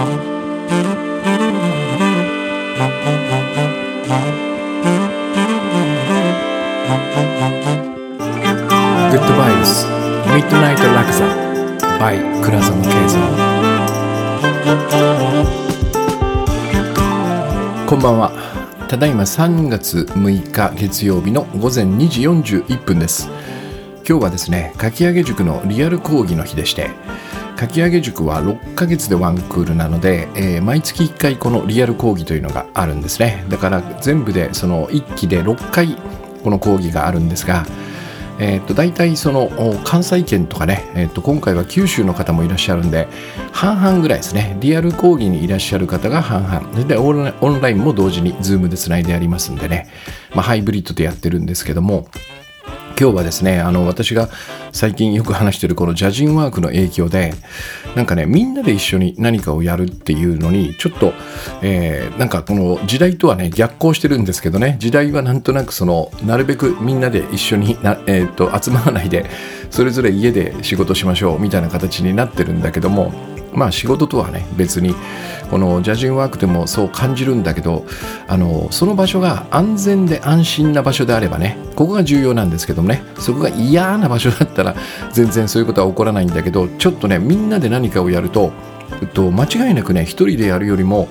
グッドバイブスミッドナイトラクザ by 倉園慶三こんばんは。ただいま3月6日月曜日の午前2時41分です。今日はですねかき上げ塾のリアル講義の日でしてかき上げ塾は6ヶ月でワンクールなので、えー毎月1回このリアル講義というのがあるんですね。だから全部でその1期で6回この講義があるんですがえー、と大体その関西圏とかね、えー、と今回は九州の方もいらっしゃるんで半々ぐらいですね。リアル講義にいらっしゃる方が半々。でオンラインも同時に Zoom でつないでやりますんでね、まあ、ハイブリッドでやってるんですけども今日はですねあの私が最近よく話してるこのジャジンワークの影響でなんかねみんなで一緒に何かをやるっていうのにちょっと、えーなんかこの時代とはね逆行してるんですけどね時代はなんとなくそのなるべくみんなで一緒にな、えー、と集まらないでそれぞれ家で仕事しましょうみたいな形になってるんだけどもまあ仕事とはね別にこのジャジンワークでもそう感じるんだけどあのその場所が安全で安心な場所であればねここが重要なんですけどもねそこが嫌な場所だったら全然そういうことは起こらないんだけどちょっとねみんなで何かをやるとと、間違いなくね一人でやるよりも、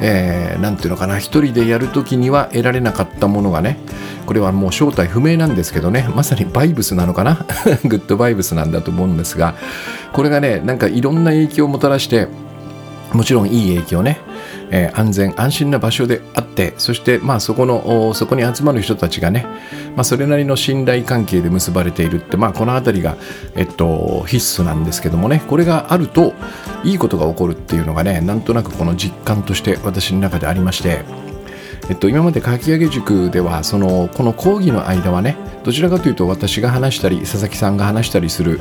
えーていうのかな一人でやるときには得られなかったものがねこれはもう正体不明なんですけどねまさにバイブスなのかな？グッドバイブスなんだと思うんですがこれがねなんかいろんな影響をもたらしてもちろんいい影響ね、えー安全安心な場所であってそしてまあそこのそこに集まる人たちがね、まあ、それなりの信頼関係で結ばれているってまあこの辺りが、えっと、必須なんですけどもね。これがあるといいことが起こるっていうのがねなんとなくこの実感として私の中でありまして。えっと、今までかき上げ塾ではそのこの講義の間はねどちらかというと私が話したり佐々木さんが話したりする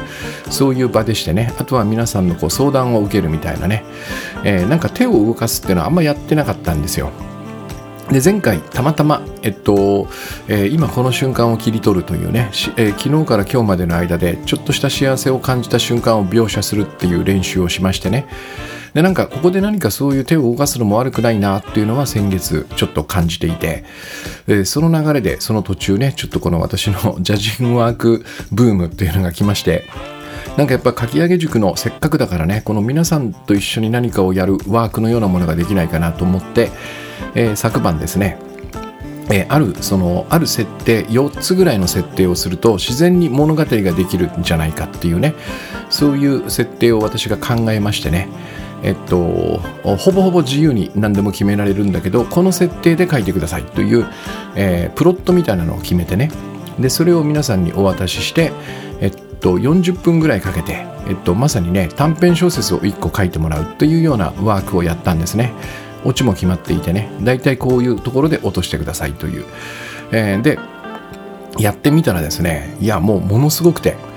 そういう場でしてねあとは皆さんのこう相談を受けるみたいなね、えーなんか手を動かすっていうのはあんまやってなかったんですよ。で前回たまたま、えっとえー今この瞬間を切り取るというね、えー昨日から今日までの間でちょっとした幸せを感じた瞬間を描写するっていう練習をしましてねでなんかここで何かそういう手を動かすのも悪くないなっていうのは先月ちょっと感じていて、えーその流れでその途中ねちょっとこの私の ジャジンワークブームっていうのが来ましてなんかやっぱかき上げ塾のせっかくだからねこの皆さんと一緒に何かをやるワークのようなものができないかなと思って、えー昨晩ですねえーあるそのある設定4つぐらいの設定をすると自然に物語ができるんじゃないかっていうねそういう設定を私が考えましてねえっとほぼほぼ自由に何でも決められるんだけどこの設定で書いてください。という、えープロットみたいなのを決めてね。でそれを皆さんにお渡ししてえっと40分ぐらいかけて、えっと、まさにね短編小説を1個書いてもらう。というようなワークをやったんですね。オチも決まっていてね。だいたいこういうところで落としてください。という、えーでやってみたらですねいやもうものすごくて。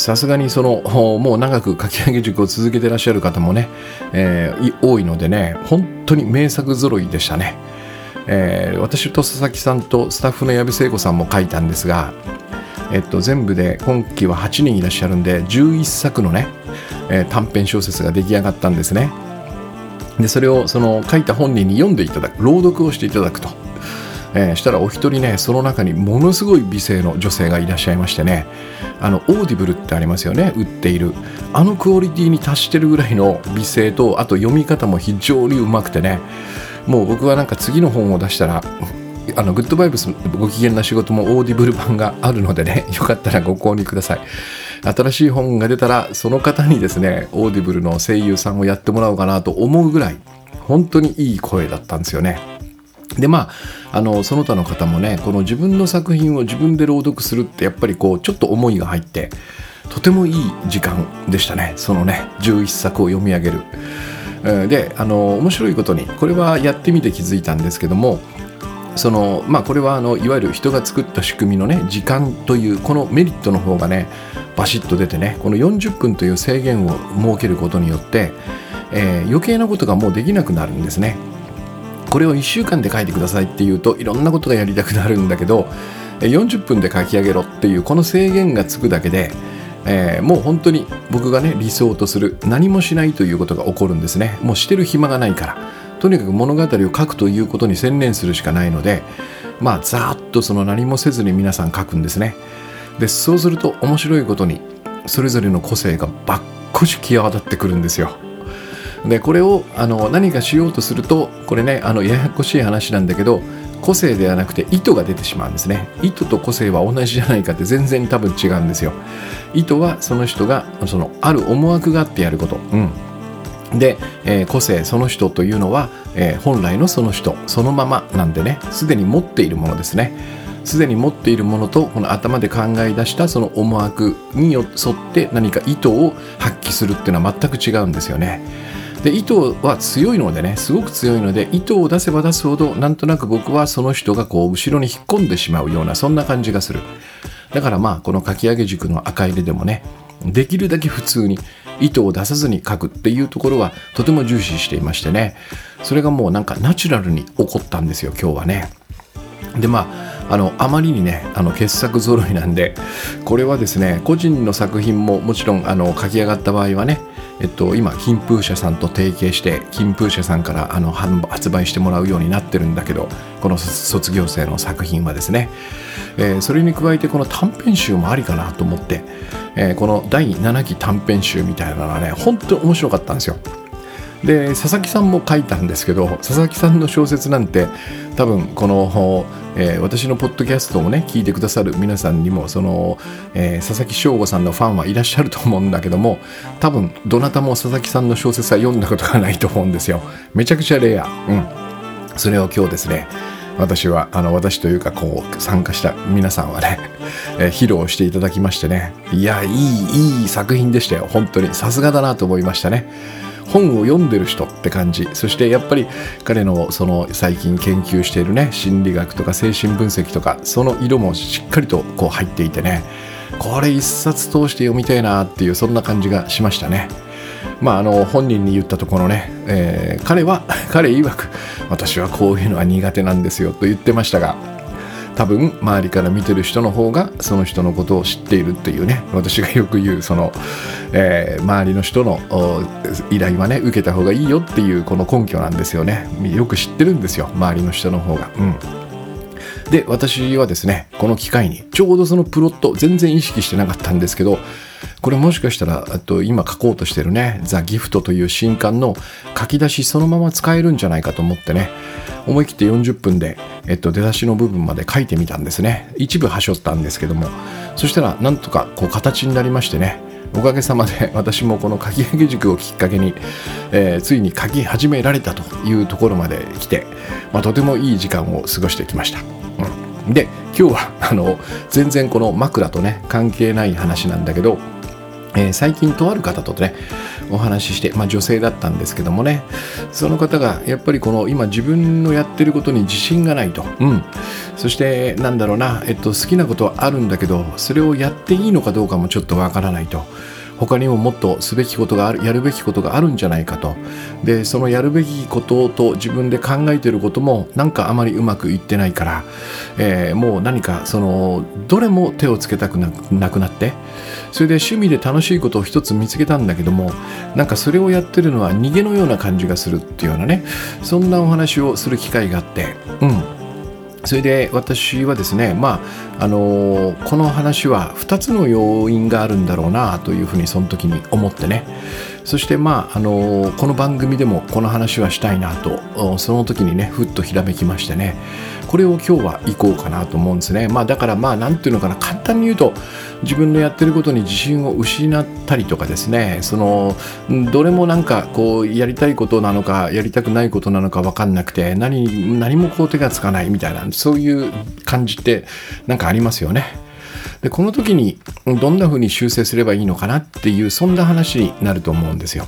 さすがにその もう長く書き上げ塾を続けてらっしゃる方もね、えー多いのでね本当に名作揃いでしたね、えー私と佐々木さんとスタッフの矢部聖子さんも書いたんですがえっと、全部で今期は8人いらっしゃるんで11作のね、えー短編小説が出来上がったんですね。でそれをその書いた本人に読んでいただく朗読をしていただくと、えーしたらお一人ねその中にものすごい美声の女性がいらっしゃいましてね。あの Audible ってありますよね。売っている。あのクオリティに達してるぐらいの美声とあと読み方も非常にうまくてね。もう僕はなんか次の本を出したらあのグッドバイブスご機嫌な仕事も Audible 版があるのでね。よかったらご購入ください。新しい本が出たらその方にですね Audible の声優さんをやってもらおうかなと思うぐらい本当にいい声だったんですよね。でまああのその他の方もねこの自分の作品を自分で朗読するってやっぱりこうちょっと思いが入ってとてもいい時間でしたねそのね11作を読み上げるであの面白いことにこれはやってみて気づいたんですけどもそのまあこれはあのいわゆる人が作った仕組みのね時間というこのメリットの方がねバシッと出てねこの40分という制限を設けることによって、えー余計なことがもうできなくなるんですね。これを1週間で書いてくださいっていうといろんなことがやりたくなるんだけど40分で書き上げろっていうこの制限がつくだけでえー、もう本当に僕がね理想とする何もしないということが起こるんですね。もうしてる暇がないから。とにかく物語を書くということに専念するしかないのでまあざーっとその何もせずに皆さん書くんですね。でそうすると面白いことにそれぞれの個性がばっこし際立ってくるんですよ。でこれをあの何かしようとするとこれねあのややこしい話なんだけど個性ではなくて意図が出てしまうんですね。意図と個性は同じじゃないかって全然多分違うんですよ。意図はその人がそのある思惑があってやること、うん、で、えー、個性その人というのは、えー、本来のその人。そのままなんでね。すでに持っているものですね。すでに持っているものとこの頭で考え出したその思惑に沿って何か意図を発揮するっていうのは全く違うんですよね。で意図は強いのでねすごく強いので意図を出せば出すほどなんとなく僕はその人がこう後ろに引っ込んでしまうようなそんな感じがする。だからまあこのかき上げ塾の赤入れでもねできるだけ普通に意図を出さずに書くっていうところはとても重視していましてね。それがもうなんかナチュラルに起こったんですよ今日はね。でまああのあまりにねあの傑作揃いなんでこれはですね個人の作品ももちろんあの書き上がった場合はねえっと、今金風社さんと提携して金風社さんからあの発売してもらうようになってるんだけどこの卒業生の作品はですね、えー、それに加えてこの短編集もありかなと思って、えー、この第7期短編集みたいなのはね本当に面白かったんですよ。で佐々木さんも書いたんですけど佐々木さんの小説なんて多分このえー、私のポッドキャストをね聞いてくださる皆さんにもその、えー、佐々木翔吾さんのファンはいらっしゃると思うんだけども多分どなたも佐々木さんの小説は読んだことがないと思うんですよ。めちゃくちゃレア。うん。それを今日ですね私はあの私というかこう参加した皆さんはね、えー、披露していただきましてね。いやいいいい作品でしたよ。本当に。さすがだなと思いましたね。本を読んでる人って感じそしてやっぱり彼のその最近研究しているね心理学とか精神分析とかその色もしっかりとこう入っていてねこれ一冊通して読みたいなっていうそんな感じがしましたね。まあ、あの本人に言ったところね、えー、彼は彼曰く私はこういうのは苦手なんですよと言ってましたが多分周りから見てる人の方がその人のことを知っているっていうね。私がよく言うその、えー、周りの人の依頼はね受けた方がいいよっていうこの根拠なんですよね。よく知ってるんですよ周りの人の方が。うん。で私はですねこの機会にちょうどそのプロット全然意識してなかったんですけどこれもしかしたらと今書こうとしてるね「ザ・ギフト」という新刊の書き出しそのまま使えるんじゃないかと思ってね思い切って40分で、えっと、出だしの部分まで書いてみたんですね。一部はしょったんですけどもそしたらなんとかこう形になりましてねおかげさまで 私もこの書き上げ塾をきっかけに、えー、ついに書き始められたというところまで来て、まあ、とてもいい時間を過ごしてきました、うん、で今日は あの全然この枕とね関係ない話なんだけどえー、最近とある方とねお話しして、まあ、女性だったんですけどもねその方がやっぱりこの今自分のやってることに自信がないと、うん、そしてなんだろうな、えっと、好きなことはあるんだけどそれをやっていいのかどうかもちょっとわからないと。他にももっとすべきことがあるやるべきことがあるんじゃないかと。でそのやるべきことと自分で考えてることもなんかあまりうまくいってないから、えー、もう何かそのどれも手をつけたくなくなって。それで趣味で楽しいことを一つ見つけたんだけどもなんかそれをやってるのは逃げのような感じがするっていうようなねそんなお話をする機会があって。うん。それで私はですね、まああの、この話は2つの要因があるんだろうなというふうにその時に思ってね。そしてまあ、あの、この番組でもこの話はしたいなとその時にねふっとひらめきましてねこれを今日は行こうかなと思うんですね。まあだからまあなんていうのかな簡単に言うと自分のやってることに自信を失ったりとかですねそのどれもなんかこうやりたいことなのかやりたくないことなのか分かんなくて何何もこう手がつかないみたいなそういう感じってなんかありますよね。でこの時にどんな風に修正すればいいのかなっていうそんな話になると思うんですよ。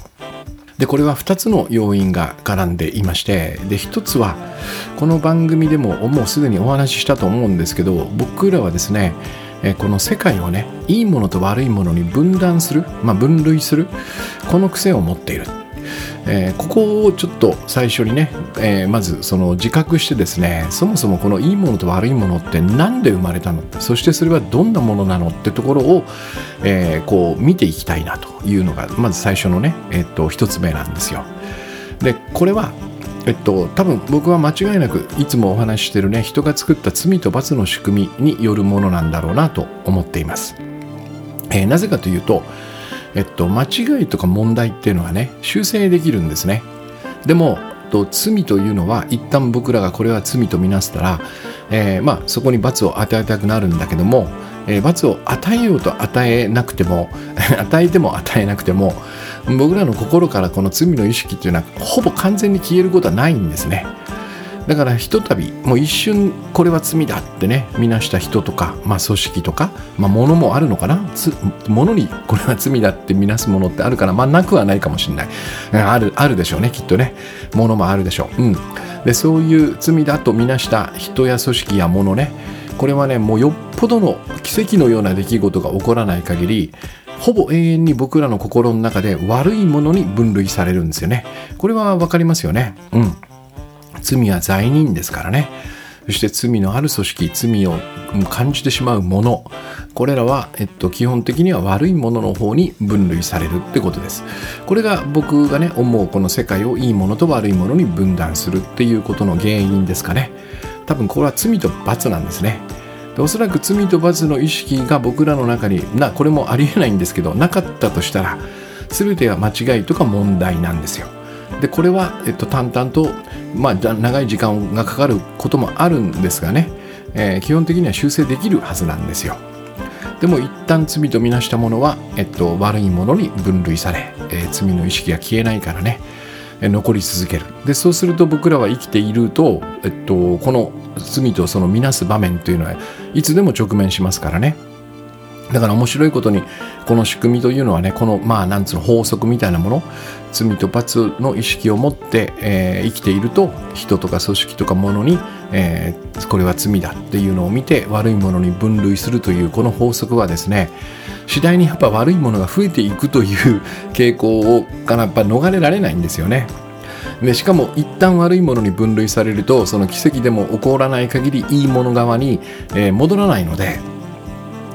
でこれは2つの要因が絡んでいましてで1つはこの番組でももうすでにお話ししたと思うんですけど僕らはですねこの世界をねいいものと悪いものに分断する、まあ、分類するこの癖を持っているえー、ここをちょっと最初にね、えー、まずその自覚してですねそもそもこのいいものと悪いものって何で生まれたのそしてそれはどんなものなのってところを、えー、こう見ていきたいなというのがまず最初のね、えっと一つ目なんですよ。でこれはえっと、多分僕は間違いなくいつもお話ししてるね人が作った罪と罰の仕組みによるものなんだろうなと思っています。えー、なぜかというと、えっと、間違いとか問題っていうのはね修正できるんですね。でもと罪というのは一旦僕らがこれは罪とみなしたら、えー、まあ、そこに罰を与えたくなるんだけども、えー、罰を与えようと与えなくても 与えても与えなくても僕らの心からこの罪の意識っていうのはほぼ完全に消えることはないんですねだからひとたびもう一瞬これは罪だってね見なした人とか、まあ、組織とか、まあ、物もあるのかな物にこれは罪だって見なすものってあるからまあなくはないかもしれないあるあるでしょうねきっとね物もあるでしょう、うん、でそういう罪だと見なした人や組織や物ねこれはねもうよっぽどの奇跡のような出来事が起こらない限りほぼ永遠に僕らの心の中で悪いものに分類されるんですよね。これは分かりますよね。うん。罪は罪人ですからね。そして罪のある組織、罪を感じてしまうもの、これらは、えっと、基本的には悪いものの方に分類されるってことです。これが僕がね、思うこの世界をいいものと悪いものに分断するっていうことの原因ですかね。多分これは罪と罰なんですね。おそらく罪と罰の意識が僕らの中になこれもありえないんですけどなかったとしたら全ては間違いとか問題なんですよ。でこれは、えっと、淡々と、まあ、長い時間がかかることもあるんですがね、えー、基本的には修正できるはずなんですよ。でも一旦罪とみなしたものは、えっと、悪いものに分類され、えー、罪の意識が消えないからねえ残り続けるでそうすると僕らは生きていると、えっと、この罪とその見なす場面というのはいつでも直面しますからねだから面白いことにこの仕組みというのはねこのまあなんつうの法則みたいなもの罪と罰の意識を持って、えー、生きていると人とか組織とかものに、えー、これは罪だっていうのを見て悪いものに分類するというこの法則はですね次第にやっぱ悪いものが増えていくという 傾向をからやっぱ逃れられないんですよね。でしかも一旦悪いものに分類されるとその奇跡でも起こらない限りいいもの側に、えー、戻らないので、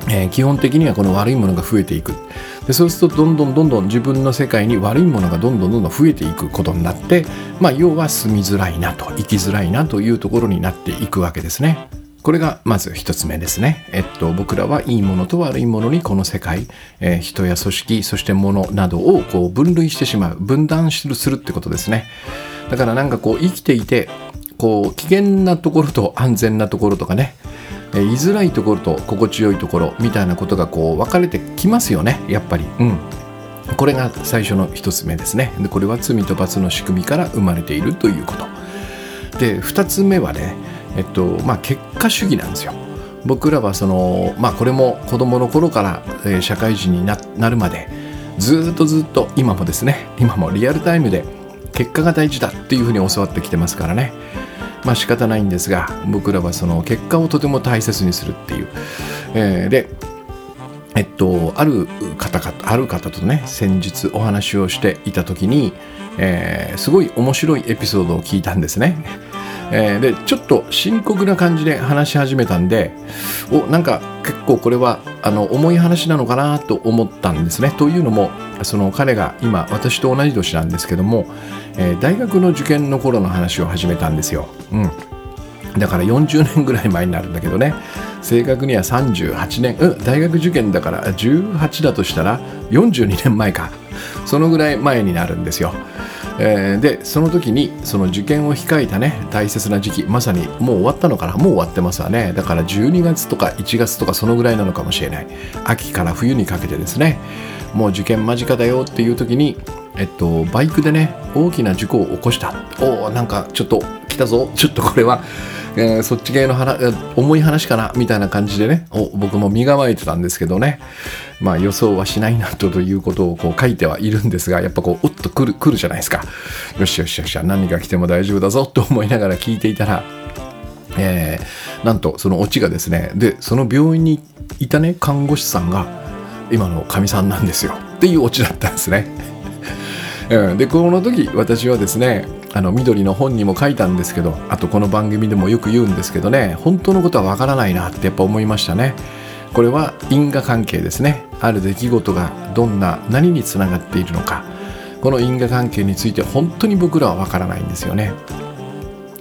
え、基本的にはこの悪いものが増えていくでそうするとどんどんどんどん自分の世界に悪いものがどんどんどんどん増えていくことになって、まあ、要は住みづらいなと生きづらいなというところになっていくわけですね。これがまず一つ目ですね。えっと、僕らはいいものと悪いものにこの世界、えー、人や組織、そして物などをこう分類してしまう、分断するってことですね。だからなんかこう生きていて、こう危険なところと安全なところとかね、えー、居づらいところと心地よいところみたいなことがこう分かれてきますよね、やっぱり。うん。これが最初の一つ目ですね。でこれは罪と罰の仕組みから生まれているということ。で、二つ目はね、えっとまあ、結果主義なんですよ。僕らはその、まあ、これも子供の頃から、えー、社会人になるまでずっとずっと今もですね今もリアルタイムで結果が大事だっていうふうに教わってきてますからねまあ仕方ないんですが僕らはその結果をとても大切にするっていう、えー、でえっとある方かある方とね先日お話をしていた時に、えー、すごい面白いエピソードを聞いたんですね。えー、でちょっと深刻な感じで話し始めたんでおなんか結構これはあの重い話なのかなと思ったんですね。というのもその彼が今私と同じ年なんですけども、えー、大学の受験の頃の話を始めたんですよ。うんだから40年ぐらい前になるんだけどね正確には38年、うん、大学受験だから18だとしたら42年前かそのぐらい前になるんですよ。えー、でその時にその受験を控えたね大切な時期まさにもう終わったのかなもう終わってますわね。だから12月とか1月とかそのぐらいなのかもしれない。秋から冬にかけてですね。もう受験間近だよっていう時にえっとバイクでね大きな事故を起こした。おおなんかちょっと来たぞ。ちょっとこれはえー、そっち系の重い話かなみたいな感じでね。僕も身構えてたんですけどね。まあ予想はしないなとということをこう書いてはいるんですがやっぱこううっとくるくるじゃないですか。よしよしよし何が来ても大丈夫だぞと思いながら聞いていたらえー、なんとそのオチがですねでその病院にいたね看護師さんが今のかみさんなんですよ。っていうオチだったんですね。うん、でこの時私はですねあの緑の本にも書いたんですけどあとこの番組でもよく言うんですけどね本当のことはわからないなってやっぱ思いましたね。これは因果関係ですね。ある出来事がどんな何につながっているのか。この因果関係について本当に僕らはわからないんですよね。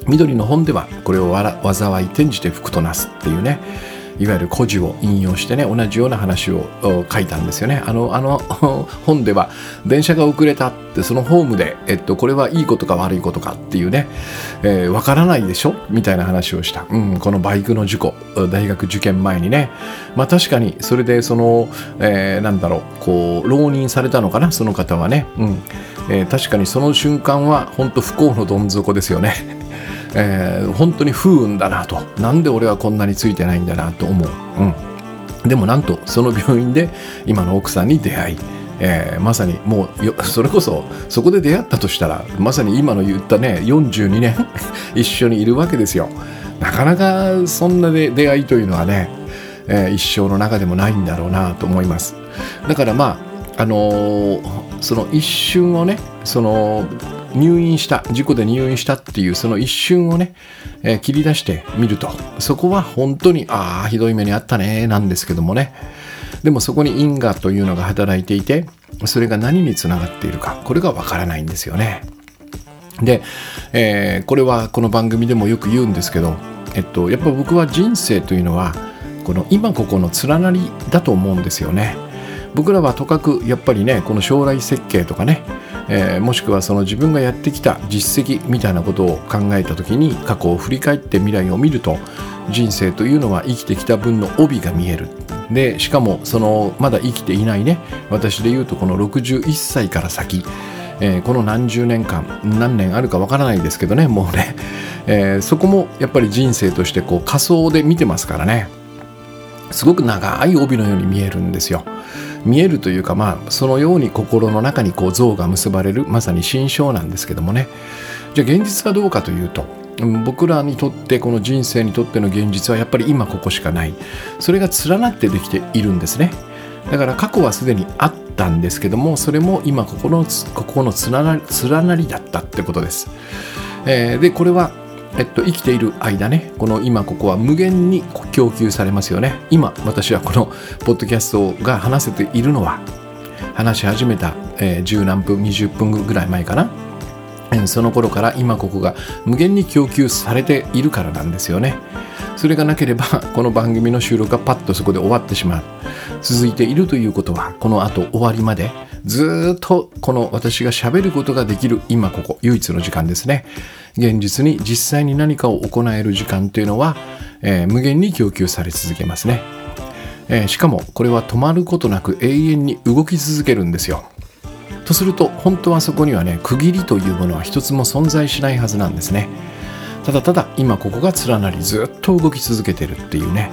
緑の本ではこれを災い転じて福となすっていうね。いわゆる故事を引用してね同じような話を書いたんですよね。あのあの 本では電車が遅れたってそのホームで、えっと、これはいいことか悪いことかっていうねわ、えー、からないでしょ？みたいな話をした、うん、このバイクの事故大学受験前にね。まあ確かにそれでその、えー、なんだろうこう浪人されたのかな？その方はね、うん。えー、確かにその瞬間は本当不幸のどん底ですよね。えー、本当に不運だなと。なんで俺はこんなについてないんだなと思う、うん、でもなんとその病院で今の奥さんに出会いえー、まさにもうそれこそそこで出会ったとしたらまさに今の言ったね42年 一緒にいるわけですよ。なかなかそんなで出会いというのはね、えー、一生の中でもないんだろうなと思います。だからまああのー、その一瞬をねその入院した事故で入院したっていうその一瞬をね、えー、切り出してみるとそこは本当にああひどい目にあったねなんですけどもね。でもそこに因果というのが働いていてそれが何につながっているかこれがわからないんですよね。で、えー、これはこの番組でもよく言うんですけど、えっと、やっぱ僕は人生というのはこの今ここの連なりだと思うんですよね。僕らはとかくやっぱりねこの将来設計とかねえー、もしくはその自分がやってきた実績みたいなことを考えた時に過去を振り返って未来を見ると人生というのは生きてきた分の帯が見える。でしかもそのまだ生きていないね。私で言うとこの61歳から先、えー、この何十年間何年あるかわからないですけどね。もうね、えー、そこもやっぱり人生としてこう仮想で見てますからね。すごく長い帯のように見えるんですよ。見えるというかまあそのように心の中にこう像が結ばれるまさに心象なんですけどもね。じゃあ現実はどうかというと僕らにとってこの人生にとっての現実はやっぱり今ここしかない。それが連なってできているんですね。だから過去はすでにあったんですけどもそれも今ここのここの連な連なりだったってことです、えー、でこれはえっと、生きている間ねこの今ここは無限に供給されますよね。今私はこのポッドキャストが話せているのは話し始めた、えー、10何分20分ぐらい前かな。その頃から今ここが無限に供給されているからなんですよね。それがなければ この番組の収録がパッとそこで終わってしまう。続いているということはこの後終わりまでずっとこの私がしゃべることができる今ここ唯一の時間ですね。現実に実際に何かを行える時間というのは、えー、無限に供給され続けますね、えー、しかもこれは止まることなく永遠に動き続けるんですよ。とすると本当はそこにはね区切りというものは一つも存在しないはずなんですね。ただただ今ここが連なりずっと動き続けてるっていうね、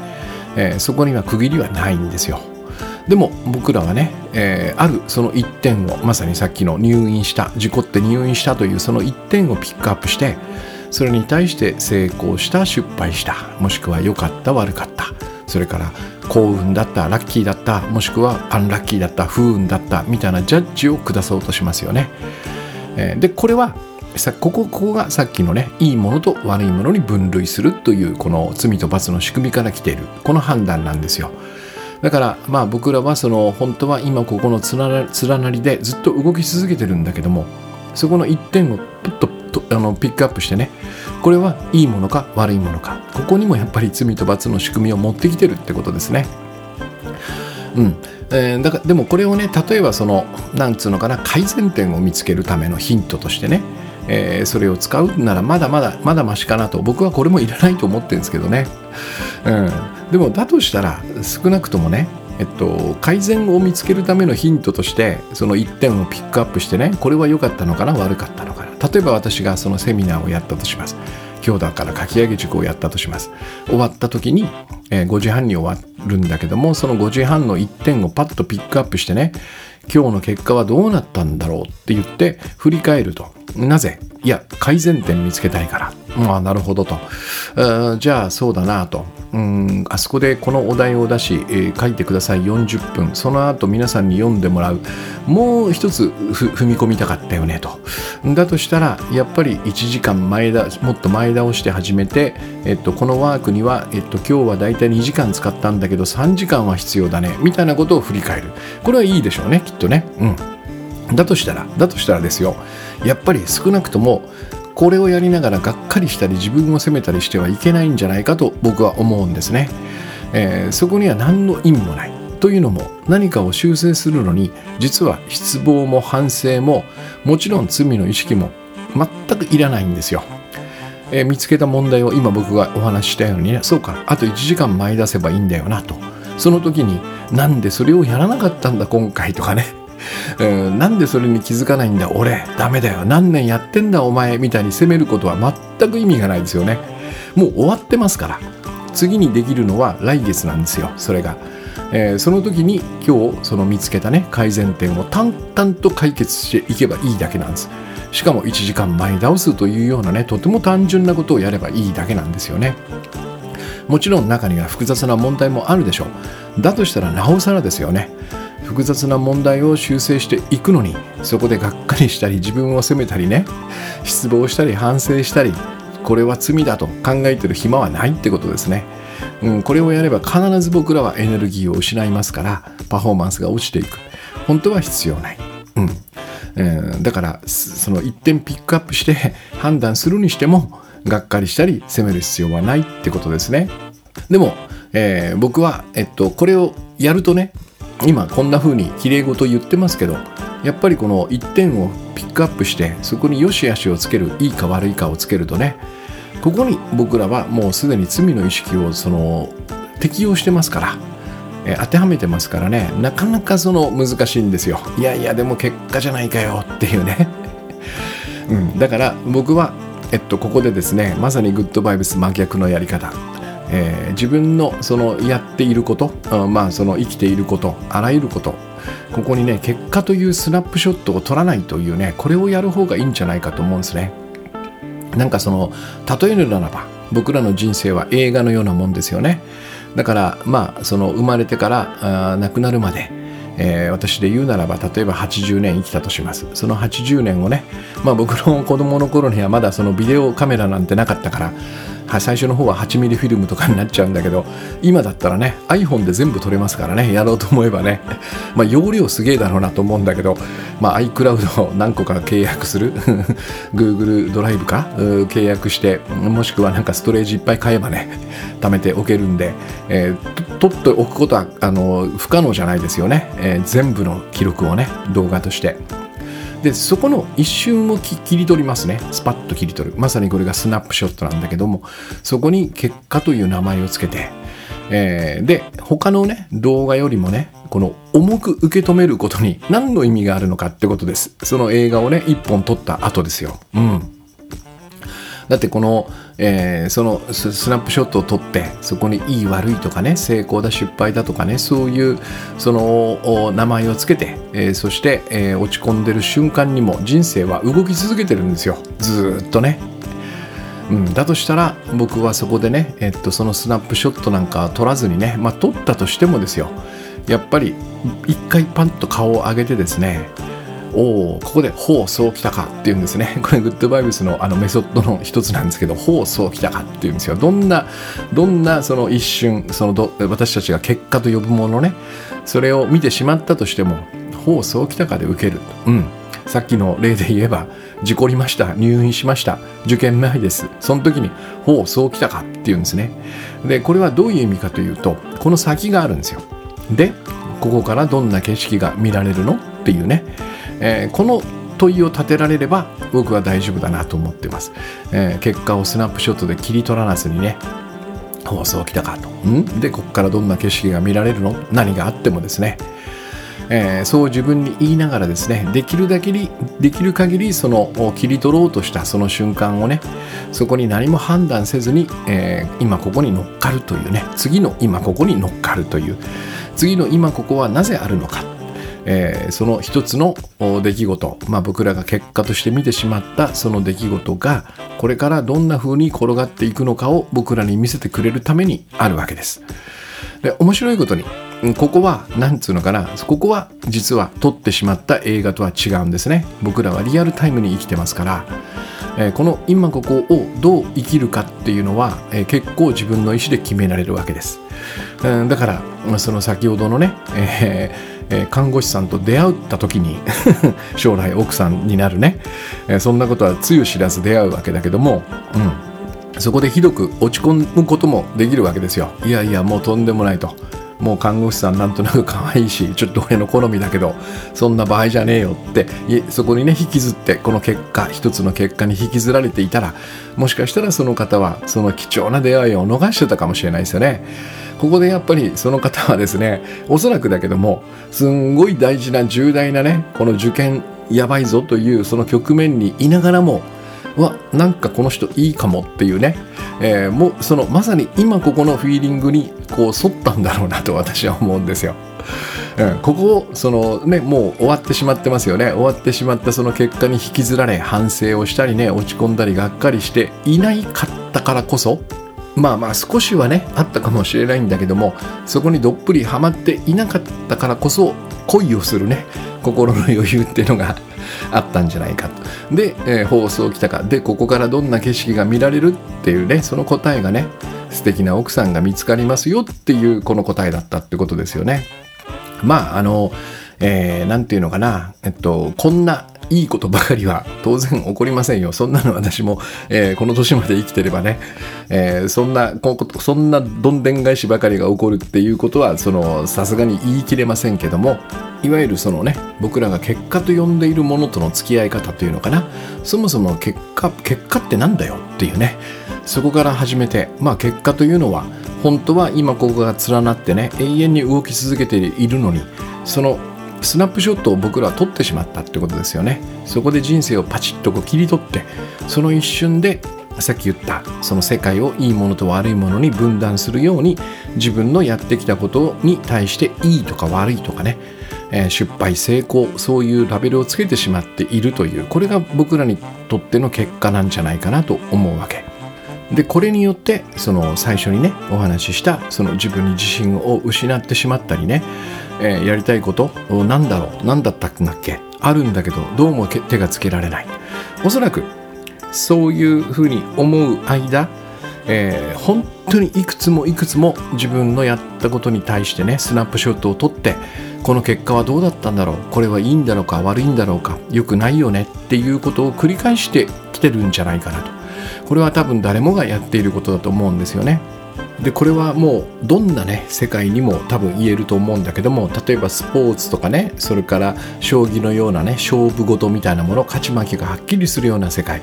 えー、そこには区切りはないんですよ。でも僕らはね、えー、あるその一点をまさにさっきの入院した事故って入院したというその一点をピックアップしてそれに対して成功した失敗したもしくは良かった悪かったそれから幸運だったラッキーだったもしくはアンラッキーだった不運だったみたいなジャッジを下そうとしますよね。えー、でこれはさここここがさっきのねいいものと悪いものに分類するというこの罪と罰の仕組みから来ているこの判断なんですよ。だからまあ僕らはその本当は今ここの連なりでずっと動き続けてるんだけどもそこの一点をプッとあのピックアップしてねこれはいいものか悪いものかここにもやっぱり罪と罰の仕組みを持ってきてるってことですね。うん。えー、だからでもこれをね例えばそのなんつうのかな改善点を見つけるためのヒントとしてねえー、それを使うならまだまだまだマシかなと僕はこれもいらないと思ってるんですけどね、うん、でもだとしたら少なくともねえっと、改善を見つけるためのヒントとしてその1点をピックアップしてねこれは良かったのかな悪かったのかな。例えば私がそのセミナーをやったとします。今日だから書き上げ塾をやったとします。終わった時に、えー、5時半に終わるんだけどもその5時半の1点をパッとピックアップしてね今日の結果はどうなったんだろうって言って振り返ると。なぜ？いや改善点見つけたいから。まあなるほどと。じゃあそうだなと。うんあそこでこのお題を出し、えー、書いてください。40分。その後皆さんに読んでもらう。もう一つ踏み込みたかったよねと。だとしたらやっぱり1時間前だもっと前倒して始めて、えっと、このワークには、えっと、今日はだいたい2時間使ったんだけど3時間は必要だね。みたいなことを振り返る。これはいいでしょうねきっと。ね。うん。だとしたらだとしたらですよ。やっぱり少なくともこれをやりながらがっかりしたり自分を責めたりしてはいけないんじゃないかと僕は思うんですね、えー、そこには何の意味もない。というのも何かを修正するのに実は失望も反省ももちろん罪の意識も全くいらないんですよ、えー、見つけた問題を今僕がお話ししたようにね。そうか。あと1時間前出せばいいんだよなと。その時になんでそれをやらなかったんだ今回とかね。うん、なんでそれに気づかないんだ俺ダメだよ。何年やってんだお前みたいに責めることは全く意味がないですよね。もう終わってますから。次にできるのは来月なんですよそれが、えー、その時に今日その見つけたね改善点を淡々と解決していけばいいだけなんです。しかも1時間前倒すというようなねとても単純なことをやればいいだけなんですよね。もちろん中には複雑な問題もあるでしょう。だとしたらなおさらですよね。複雑な問題を修正していくのにそこでがっかりしたり自分を責めたりね。失望したり反省したりこれは罪だと考えてる暇はないってことですね、うん、これをやれば必ず僕らはエネルギーを失いますからパフォーマンスが落ちていく。本当は必要ない、うん。えー、だからその一点ピックアップして判断するにしてもがっかりしたり責める必要はないってことですね。でも、えー、僕は、えっと、これをやるとね今こんな風にきれい事言ってますけどやっぱりこの1点をピックアップしてそこに良し悪しをつけるいいか悪いかをつけるとねここに僕らはもうすでに罪の意識をその適用してますからえ当てはめてますからねなかなかその難しいんですよ。いやいやでも結果じゃないかよっていうね、うん、だから僕はえっとここでですねまさにグッドバイブス真逆のやり方。えー、自分のそのやっていること、うん、まあその生きていることあらゆること。ここにね結果というスナップショットを取らないというねこれをやる方がいいんじゃないかと思うんですね。なんかその例えるならば僕らの人生は映画のようなもんですよね。だからまあその生まれてからあ亡くなるまでえー、私で言うならば例えば80年生きたとします。その80年をね、まあ、僕の子供の頃にはまだそのビデオカメラなんてなかったからは最初の方は8ミリフィルムとかになっちゃうんだけど今だったらね iPhone で全部撮れますからねやろうと思えばね。まあ容量すげえだろうなと思うんだけど、まあ、iCloud を何個か契約する Google ドライブか契約してもしくはなんかストレージいっぱい買えばね貯めておけるんで、えー、取っておくことはあの不可能じゃないですよね、えー、全部の記録をね動画として。でそこの一瞬を切り取りますね。スパッと切り取る。まさにこれがスナップショットなんだけどもそこに結果という名前をつけて、えー、で他のね動画よりもねこの重く受け止めることに何の意味があるのかってことです。その映画をね一本撮った後ですよ。うん。だってこの、えー、そのスナップショットを撮ってそこにいい悪いとかね成功だ失敗だとかねそういうその名前をつけて、えー、そして、えー、落ち込んでる瞬間にも人生は動き続けてるんですよずっとね。うん、だとしたら僕はそこでね、えっと、そのスナップショットなんか撮らずにね、まあ、撮ったとしてもですよやっぱり一回パンと顔を上げてですねおおここで「ほうそうきたか」っていうんですね。これグッドバイブスのあのメソッドの一つなんですけど「ほうそうきたか」っていうんですよ。どんなどんなその一瞬そのど私たちが結果と呼ぶものねそれを見てしまったとしても「ほうそうきたか」で受ける。うん。さっきの例で言えば事故りました入院しました受験前です。その時に「ほうそうきたか」っていうんですね。でこれはどういう意味かというとこの先があるんですよ。でここからどんな景色が見られるのっていうね。えー、この問いを立てられれば僕は大丈夫だなと思ってます、えー、結果をスナップショットで切り取らずにね放送来たかと。ん？でここからどんな景色が見られるの？何があってもですね。えー、そう自分に言いながらですねできるだけにできる限りその切り取ろうとしたその瞬間をねそこに何も判断せずに、えー、今ここに乗っかるというね次の今ここに乗っかるという次の今ここはなぜあるのかえー、その一つの出来事、まあ、僕らが結果として見てしまったその出来事がこれからどんな風に転がっていくのかを僕らに見せてくれるためにあるわけです。で面白いことにここは何つうのかなここは実は撮ってしまった映画とは違うんですね。僕らはリアルタイムに生きてますから、えー、この今ここをどう生きるかっていうのは、えー、結構自分の意思で決められるわけです、うん、だからその先ほどのね、えーえ看護師さんと出会った時に 将来奥さんになるね、えそんなことはつゆ知らず出会うわけだけども、うん、そこでひどく落ち込むこともできるわけですよ。いやいやもうとんでもないと。もう看護師さんなんとなく可愛いしちょっと俺の好みだけどそんな場合じゃねえよってそこにね引きずってこの結果一つの結果に引きずられていたらもしかしたらその方はその貴重な出会いを逃してたかもしれないですよね。ここでやっぱりその方はですねおそらくだけどもすんごい大事な重大なねこの受験やばいぞというその局面にいながらもわなんかこの人いいかもっていうね、えー、もうそのまさに今ここのフィーリングにこう沿ったんだろうなと私は思うんですよ。うん、ここをそのねもう終わってしまってますよね終わってしまったその結果に引きずられ反省をしたりね落ち込んだりがっかりしていないかったからこそまあまあ少しはねあったかもしれないんだけどもそこにどっぷりはまっていなかったからこそ恋をするね心の余裕っていうのがあったんじゃないかと。で、えー、放送来たか。でここからどんな景色が見られるっていうねその答えがね素敵な奥さんが見つかりますよっていうこの答えだったってことですよね。まああのえー、て言うのかな、えっと、こんないいことばかりは当然起こりませんよ。そんなの私も、えー、この年まで生きてればね、えー、そんな、そんなどんでん返しばかりが起こるっていうことは、その、さすがに言い切れませんけども、いわゆるそのね、僕らが結果と呼んでいるものとの付き合い方というのかな、そもそも結果、結果ってなんだよっていうね、そこから始めて、まあ結果というのは、本当は今ここが連なってね、永遠に動き続けているのに、そのスナップショットを僕らは撮ってしまったってことですよねそこで人生をパチッとこう切り取ってその一瞬でさっき言ったその世界をいいものと悪いものに分断するように自分のやってきたことに対していいとか悪いとかね、え、失敗成功そういうラベルをつけてしまっているというこれが僕らにとっての結果なんじゃないかなと思うわけ。でこれによってその最初にねお話ししたその自分に自信を失ってしまったりねえー、やりたいことなんだろう何だったんだっけあるんだけどどうも手がつけられない。おそらくそういうふうに思う間、えー、本当にいくつもいくつも自分のやったことに対してねスナップショットを撮ってこの結果はどうだったんだろうこれはいいんだろうか悪いんだろうか良くないよねっていうことを繰り返しててるんじゃないかなと。これは多分誰もがやっていることだと思うんですよね。でこれはもうどんなね世界にも多分言えると思うんだけども例えばスポーツとかねそれから将棋のようなね勝負事みたいなもの勝ち負けがはっきりするような世界。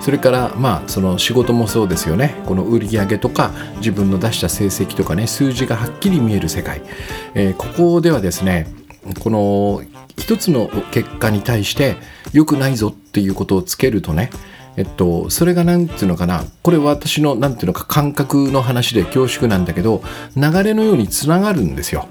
それからまあその仕事もそうですよね。この売り上げとか自分の出した成績とかね数字がはっきり見える世界、えー、ここではですねこの一つの結果に対して良くないぞっていうことをつけるとねえっと、それが何ていうのかな、これ私の何ていうのか感覚の話で恐縮なんだけど、流れのようにつながるんですよ。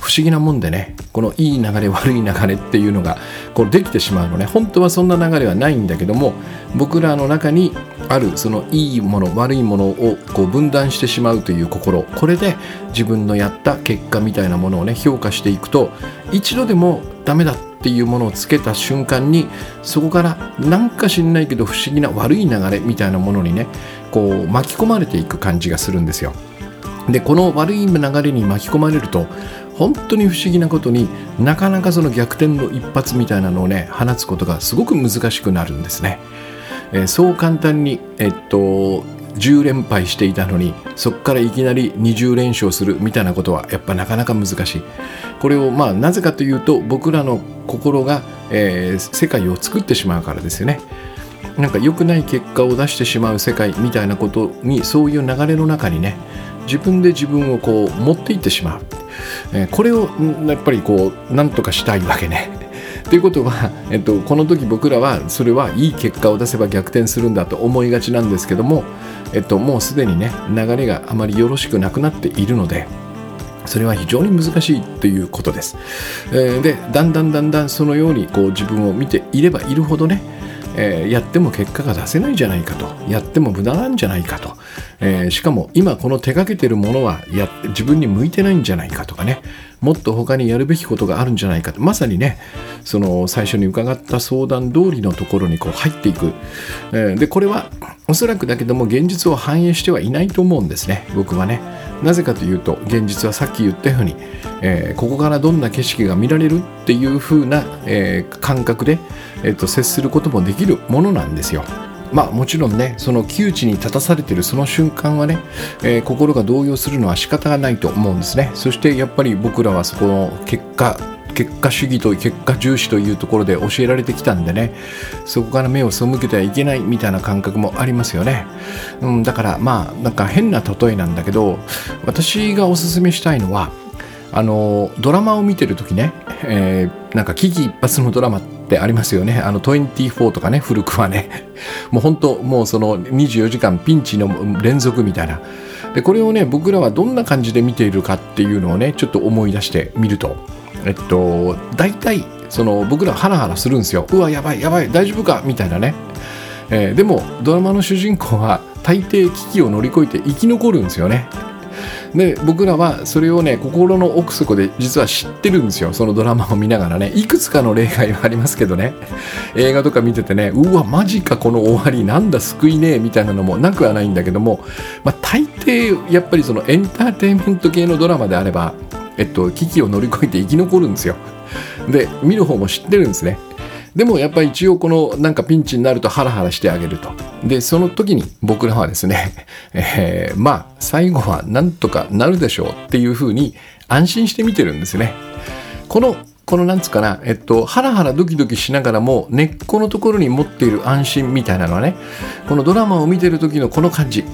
不思議なもんでね、このいい流れ、悪い流れっていうのがこうできてしまうのね、本当はそんな流れはないんだけども、僕らの中にあるそのいいもの、悪いものをこう分断してしまうという心、これで自分のやった結果みたいなものをね、評価していくと、一度でもダメだっていうものをつけた瞬間にそこからなんか知んないけど不思議な悪い流れみたいなものにねこう巻き込まれていく感じがするんですよ。でこの悪い流れに巻き込まれると本当に不思議なことになかなかその逆転の一発みたいなのをね放つことがすごく難しくなるんですね。えー、そう簡単に、えっと、10連敗していたのにそこからいきなり20連勝するみたいなことはやっぱなかなか難しい。これをまあなぜかというと僕らの心が、えー、世界を作ってしまうからですよね。なんか良くない結果を出してしまう世界みたいなことにそういう流れの中にね自分で自分をこう持っていってしまう、え、これをやっぱりこう何とかしたいわけね ということは、えっと、この時僕らはそれはいい結果を出せば逆転するんだと思いがちなんですけどもえっと、もうすでにね流れがあまりよろしくなくなっているのでそれは非常に難しいということです。えー、でだんだんだんだんそのようにこう自分を見ていればいるほどねえー、やっても結果が出せないんじゃないかと。やっても無駄なんじゃないかと、えー、しかも今この手がけてるものはや自分に向いてないんじゃないかとかね。もっと他にやるべきことがあるんじゃないか。まさにねその最初に伺った相談通りのところにこう入っていく、えー、でこれはおそらくだけども現実を反映してはいないと思うんですね。僕はね。なぜかというと現実はさっき言ったように、えー、ここからどんな景色が見られるっていう風な、えー、感覚で、えーと、接することもできるものなんですよ。まあもちろんねその窮地に立たされてるその瞬間はね、えー、心が動揺するのは仕方がないと思うんですね。そしてやっぱり僕らはそこの結果結果主義と結果重視というところで教えられてきたんでねそこから目を背けてはいけないみたいな感覚もありますよね、うん、だからまあなんか変な例えなんだけど私がおすすめしたいのはあのドラマを見てる時ね、えー、なんか危機一髪のドラマってありますよね。あの24とかね古くはね。もう本当もうその24時間ピンチの連続みたいな。でこれをね僕らはどんな感じで見ているかっていうのをねちょっと思い出してみると。えっと大体その僕らハラハラするんですよ。うわやばいやばい大丈夫かみたいなね、えー、でもドラマの主人公は大抵危機を乗り越えて生き残るんですよね。で僕らはそれをね心の奥底で実は知ってるんですよそのドラマを見ながらねいくつかの例外はありますけどね映画とか見ててねうわマジかこの終わりなんだ救いねえみたいなのもなくはないんだけども、まあ、大抵やっぱりそのエンターテインメント系のドラマであればえっと、危機を乗り越えて生き残るんですよ。で、見る方も知ってるんですね。でもやっぱり一応このなんかピンチになるとハラハラしてあげると。で、その時に僕らはですね、えー、まあ最後はなんとかなるでしょうっていうふうに安心して見てるんですね。このこのなんつうかな、えっと、ハラハラドキドキしながらも根っこのところに持っている安心みたいなのはねこのドラマを見てる時のこの感じ、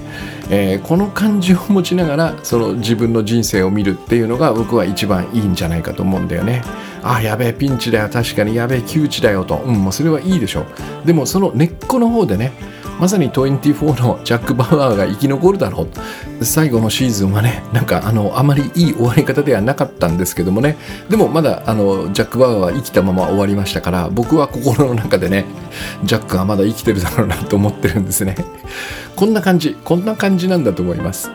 えー、この感じを持ちながらその自分の人生を見るっていうのが僕は一番いいんじゃないかと思うんだよね。あやべえピンチだよ確かにやべえ窮地だよと、うん、もうそれはいいでしょう。でもその根っこの方でねまさに24のジャック・バウアーが生き残るだろう。最後のシーズンはねなんかあのあまりいい終わり方ではなかったんですけどもね。でもまだあのジャック・バウアーは生きたまま終わりましたから僕は心の中でねジャックはまだ生きてるだろうなと思ってるんですね。こんな感じこんな感じなんだと思います、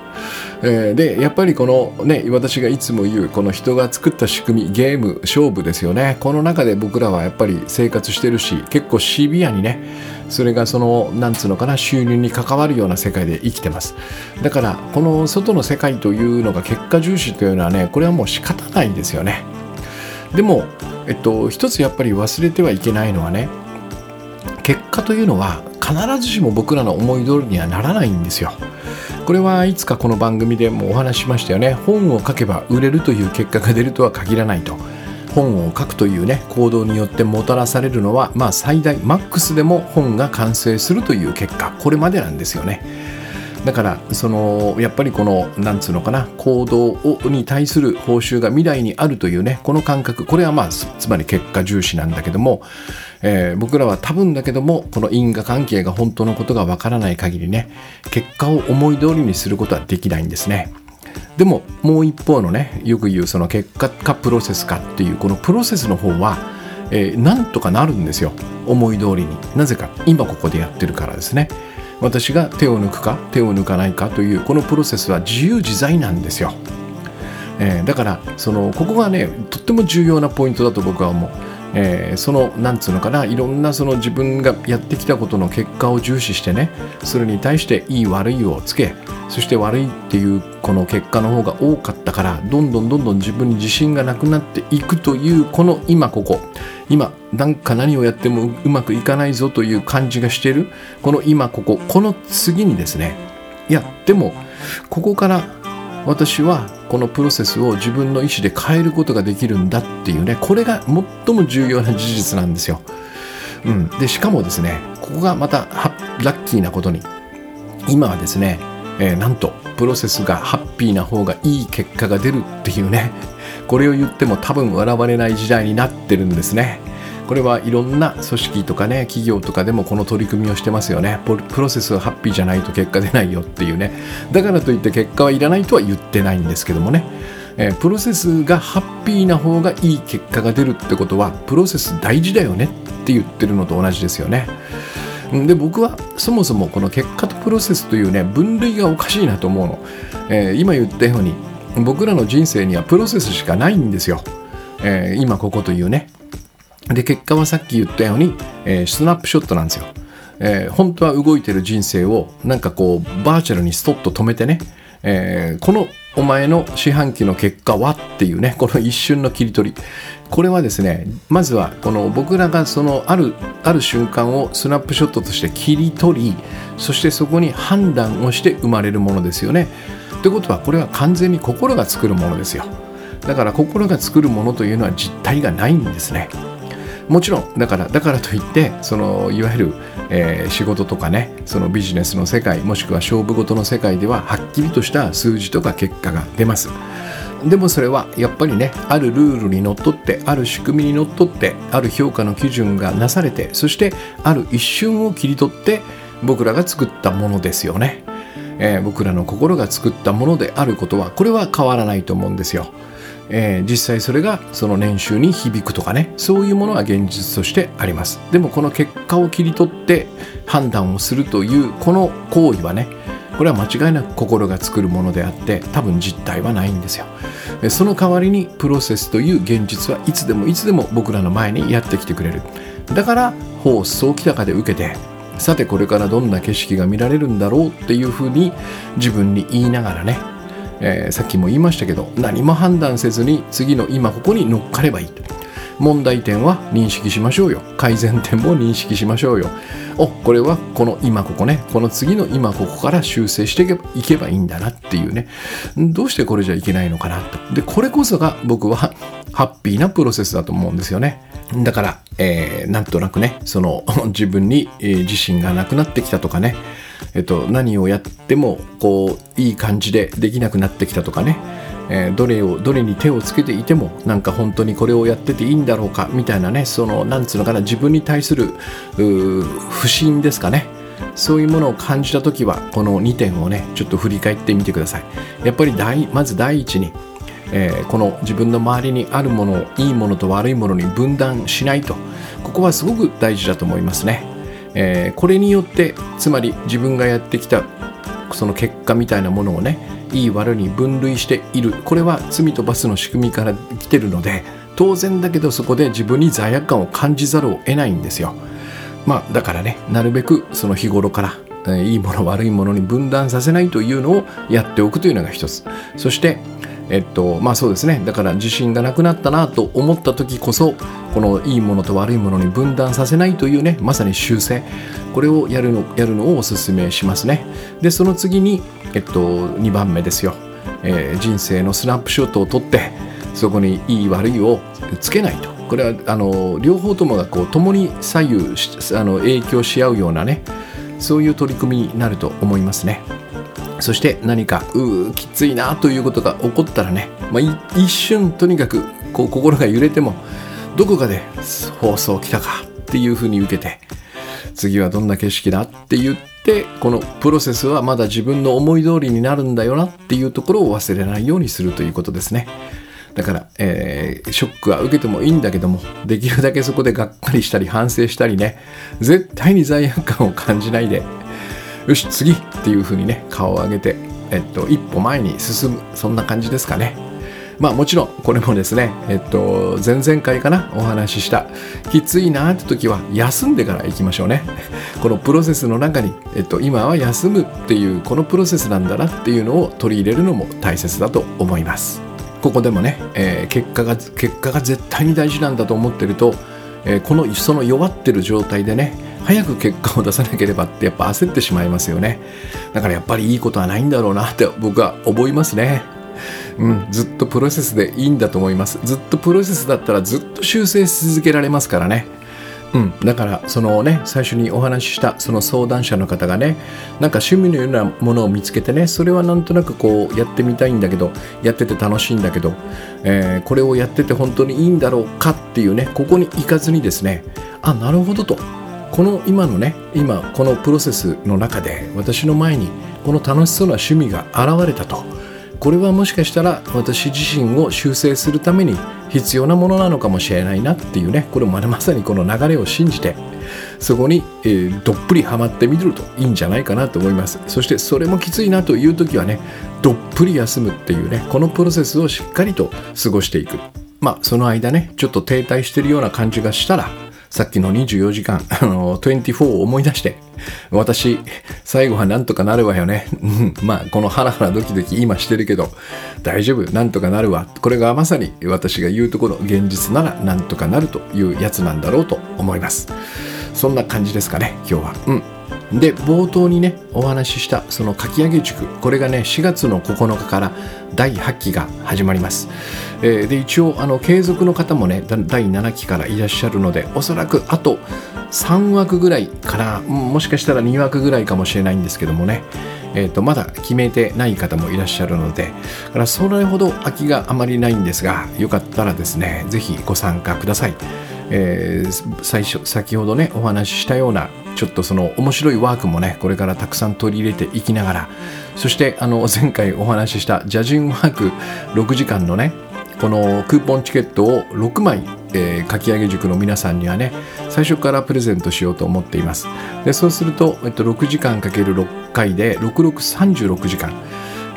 でやっぱりこのね私がいつも言うこの人が作った仕組みゲーム勝負ですよね。この中で僕らはやっぱり生活してるし結構シビアにねそれがそのなんつうのかな収入に関わるような世界で生きてます。だからこの外の世界というのが結果重視というのはねこれはもう仕方ないんですよね。でもえっと一つやっぱり忘れてはいけないのはね結果というのは必ずしも僕らの思い通りにはならないんですよ。これはいつかこの番組でもお話ししましたよね。本を書けば売れるという結果が出るとは限らないと。本を書くというね行動によってもたらされるのはまあ最大マックスでも本が完成するという結果これまでなんですよね。だからそのやっぱりこのなんつうのかな行動をに対する報酬が未来にあるというねこの感覚これはまあつまり結果重視なんだけどもえー、僕らは多分だけどもこの因果関係が本当のことがわからない限りね結果を思い通りにすることはできないんですね。でももう一方のねよく言うその結果かプロセスかっていうこのプロセスの方は、えー、なんとかなるんですよ。思い通りに。なぜか今ここでやってるからですね。私が手を抜くか手を抜かないかというこのプロセスは自由自在なんですよ、えー、だからそのここがねとっても重要なポイントだと僕は思う。えー、そのなんつうのかないろんなその自分がやってきたことの結果を重視してねそれに対していい悪いをつけそして悪いっていうこの結果の方が多かったからどんどんどんどん自分に自信がなくなっていくというこの今ここ。今なんか何をやってもうまくいかないぞという感じがしてる。この今ここ。この次にですねいやでもここから私はこのプロセスを自分の意思で変えることができるんだっていうねこれが最も重要な事実なんですよ。うん、でしかもですねここがまたラッキーなことに今はですね、えー、なんとプロセスがハッピーな方がいい結果が出るっていうねこれを言っても多分笑われない時代になってるんですね。これはいろんな組織とかね企業とかでもこの取り組みをしてますよねプロセスはハッピーじゃないと結果出ないよっていうねだからといって結果はいらないとは言ってないんですけどもねえー、プロセスがハッピーな方がいい結果が出るってことはプロセス大事だよねって言ってるのと同じですよね。で僕はそもそもこの結果とプロセスというね分類がおかしいなと思うの、えー、今言ったように僕らの人生にはプロセスしかないんですよ、えー、今ここというね。で結果はさっき言ったように、えー、スナップショットなんですよ、えー、本当は動いてる人生をなんかこうバーチャルにストッと止めてね、えー、このお前の四半期の結果はっていうねこの一瞬の切り取り。これはですねまずはこの僕らがそのあるある瞬間をスナップショットとして切り取りそしてそこに判断をして生まれるものですよね。ということはこれは完全に心が作るものですよ。だから心が作るものというのは実体がないんですね。もちろんだからだからといってそのいわゆる、えー、仕事とかねそのビジネスの世界もしくは勝負事の世界でははっきりとした数字とか結果が出ますでもそれはやっぱりねあるルールにのっとってある仕組みにのっとってある評価の基準がなされてそしてある一瞬を切り取って僕らが作ったものですよね、えー、僕らの心が作ったものであることはこれは変わらないと思うんですよ。えー、実際それがその年収に響くとかねそういうものは現実としてあります。でもこの結果を切り取って判断をするというこの行為はねこれは間違いなく心が作るものであって多分実体はないんですよ。その代わりにプロセスという現実はいつでもいつでも僕らの前にやってきてくれる。だから法早期高で受けてさてこれからどんな景色が見られるんだろうっていうふうに自分に言いながらねえー、さっきも言いましたけど何も判断せずに次の今ここに乗っかればいいと。問題点は認識しましょうよ。改善点も認識しましょうよ。おこれはこの今ここね。この次の今ここから修正していけばいいんだなっていうね。どうしてこれじゃいけないのかなと。でこれこそが僕はハッピーなプロセスだと思うんですよね。だから、えー、なんとなくねその 自分に、えー、自信がなくなってきたとかね。えっと、何をやってもこういい感じでできなくなってきたとかね、えー、どれをどれに手をつけていてもなんか本当にこれをやってていいんだろうかみたいなねそのなんつうのかな自分に対する不信ですかねそういうものを感じた時はこの2点をねちょっと振り返ってみてくださいやっぱり第まず第一にえー、この自分の周りにあるものをいいものと悪いものに分断しないとここはすごく大事だと思いますね。えー、これによってつまり自分がやってきたその結果みたいなものをねいい悪に分類しているこれは罪と罰の仕組みから来てるので当然だけどそこで自分に罪悪感を感じざるを得ないんですよ。まあだからねなるべくその日頃からいいもの悪いものに分断させないというのをやっておくというのが一つそしてえっとまあそうですね。だから自信がなくなったなと思った時こそこのいいものと悪いものに分断させないというねまさに修正。これをやるのやるのをお勧めしますね。でその次にえっと2番目ですよ、えー、人生のスナップショットを撮ってそこにいい悪いをつけないと。これはあの両方ともがこう共に左右あの影響し合うようなねそういう取り組みになると思いますね。そして何かうーきついなということが起こったらね、まあ、一瞬とにかくこう心が揺れてもどこかで放送来たかっていうふうに受けて次はどんな景色だって言ってこのプロセスはまだ自分の思い通りになるんだよなっていうところを忘れないようにするということですね。だから、えー、ショックは受けてもいいんだけども、できるだけそこでがっかりしたり反省したりね、絶対に罪悪感を感じないで、よし次っていう風にね顔を上げて、えっと、一歩前に進むそんな感じですかね。まあもちろんこれもですねえっと前々回かなお話ししたきついなって時は休んでから行きましょうね。このプロセスの中に、えっと、今は休むっていうこのプロセスなんだなっていうのを取り入れるのも大切だと思います。ここでもね、えー、結果が結果が絶対に大事なんだと思ってると、えー、このその弱ってる状態でね早く結果を出さなければってやっぱ焦ってしまいますよね。だからやっぱりいいことはないんだろうなって僕は思いますね。うん、ずっとプロセスでいいんだと思います。ずっとプロセスだったらずっと修正し続けられますからね。うん、だからそのね最初にお話ししたその相談者の方がねなんか趣味のようなものを見つけてねそれはなんとなくこうやってみたいんだけどやってて楽しいんだけど、えー、これをやってて本当にいいんだろうかっていうねここに行かずにですねあなるほどと。この今のね今このプロセスの中で私の前にこの楽しそうな趣味が現れたと。これはもしかしたら私自身を修正するために必要なものなのかもしれないなっていうねこれままさにこの流れを信じてそこに、えー、どっぷりハマってみるといいんじゃないかなと思います。そしてそれもきついなという時はねどっぷり休むっていうねこのプロセスをしっかりと過ごしていく。まあその間ねちょっと停滞してるような感じがしたらさっきの24時間、あの、24を思い出して、私、最後はなんとかなるわよね。まあ、このハラハラドキドキ今してるけど、大丈夫、なんとかなるわ。これがまさに私が言うところ、現実ならなんとかなるというやつなんだろうと思います。そんな感じですかね、今日は。うん。で冒頭にねお話ししたそのかき上げ塾。これがね4月の9日から第8期が始まります、えー、で一応あの継続の方もね第7期からいらっしゃるのでおそらくあと3枠ぐらいからもしかしたら2枠ぐらいかもしれないんですけどもね。えーと、まだ決めてない方もいらっしゃるので。からそれほど空きがあまりないんですがよかったらですね是非ご参加ください、えー、最初先ほどねお話ししたようなちょっとその面白いワークもねこれからたくさん取り入れていきながらそしてあの前回お話ししたジャジンワーク6時間のねこのクーポンチケットを6枚、えー、かき上げ塾の皆さんにはね最初からプレゼントしようと思っています。でそうすると、えっと、6時間かける6回で6636時間。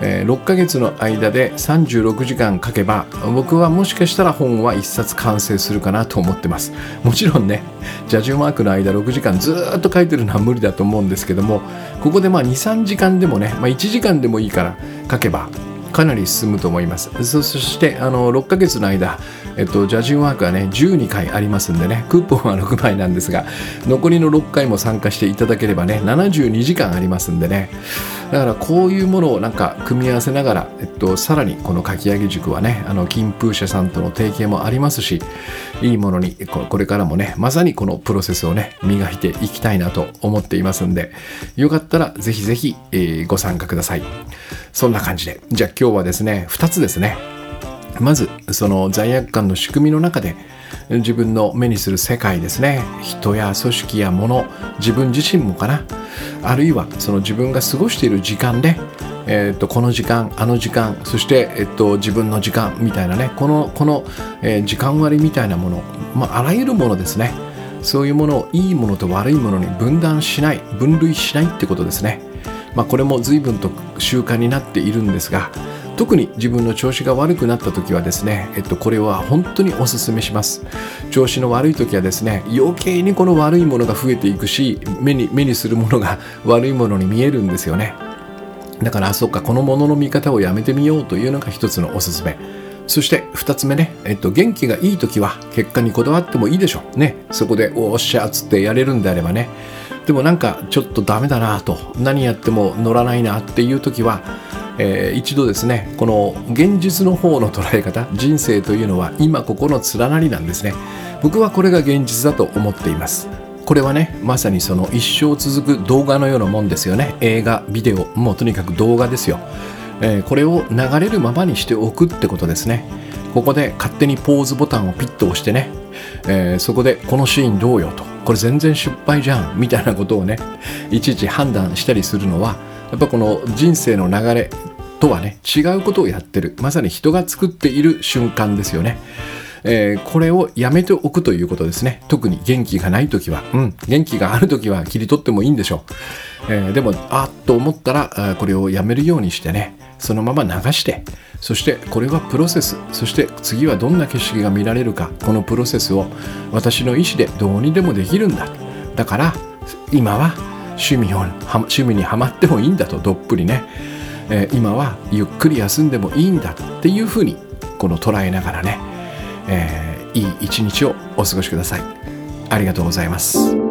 えー、6ヶ月の間で36時間書けば僕はもしかしたら本は1冊完成するかなと思ってます。もちろんねジャジュマークの間6時間ずっと書いてるのは無理だと思うんですけどもここでまあ23時間でもね、まあ、1時間でもいいから書けばかなり進むと思います。そしてあの6ヶ月の間えっと、ジャジンワークはね12回ありますんでねクーポンは6枚なんですが残りの6回も参加していただければね72時間ありますんでね。だからこういうものをなんか組み合わせながら、えっと、さらにこのかき上げ塾はねあの金風社さんとの提携もありますしいいものにこれからもねまさにこのプロセスをね磨いていきたいなと思っていますんでよかったらぜひぜひ、えー、ご参加ください。そんな感じで。じゃあ今日はですね2つですね。まずその罪悪感の仕組みの中で自分の目にする世界ですね。人や組織や物自分自身もかな。あるいはその自分が過ごしている時間で、えーと、この時間あの時間そして、えーと、自分の時間みたいなね。このこの、え、時間割みたいなもの、まあ、あらゆるものですね。そういうものをいいものと悪いものに分断しない分類しないってことですね、まあ、これも随分と習慣になっているんですが特に自分の調子が悪くなった時はですね、えっと、これは本当におすすめします。調子の悪い時はですね余計にこの悪いものが増えていくし目に目にするものが悪いものに見えるんですよね。だからあそっかこのものの見方をやめてみようというのが一つのおすすめ。そして2つ目ね、えっと、元気がいい時は結果にこだわってもいいでしょう。ね。そこでおっしゃっつってやれるんであればね。でもなんかちょっとダメだなと何やっても乗らないなっていう時はえー、一度ですねこの現実の方の捉え方人生というのは今ここの連なりなんですね。僕はこれが現実だと思っています。これはねまさにその一生続く動画のようなもんですよね。映画ビデオもうとにかく動画ですよ、えー、これを流れるままにしておくってことですね。ここで勝手にポーズボタンをピッと押してね、えー、そこでこのシーンどうよと。これ全然失敗じゃん。みたいなことをねいちいち判断したりするのはやっぱこの人生の流れとはね違うことをやってる。まさに人が作っている瞬間ですよね。えー、これをやめておくということですね。特に元気がない時は。うん。元気がある時は切り取ってもいいんでしょう、えー、でもあっと思ったらこれをやめるようにしてね。そのまま流して。そしてこれはプロセス。そして次はどんな景色が見られるか。このプロセスを私の意思でどうにでもできるんだ。だから今は趣味を趣味にはまってもいいんだとどっぷりね、えー、今はゆっくり休んでもいいんだっていうふうにこの捉えながらね、えー、いい一日をお過ごしください。ありがとうございます。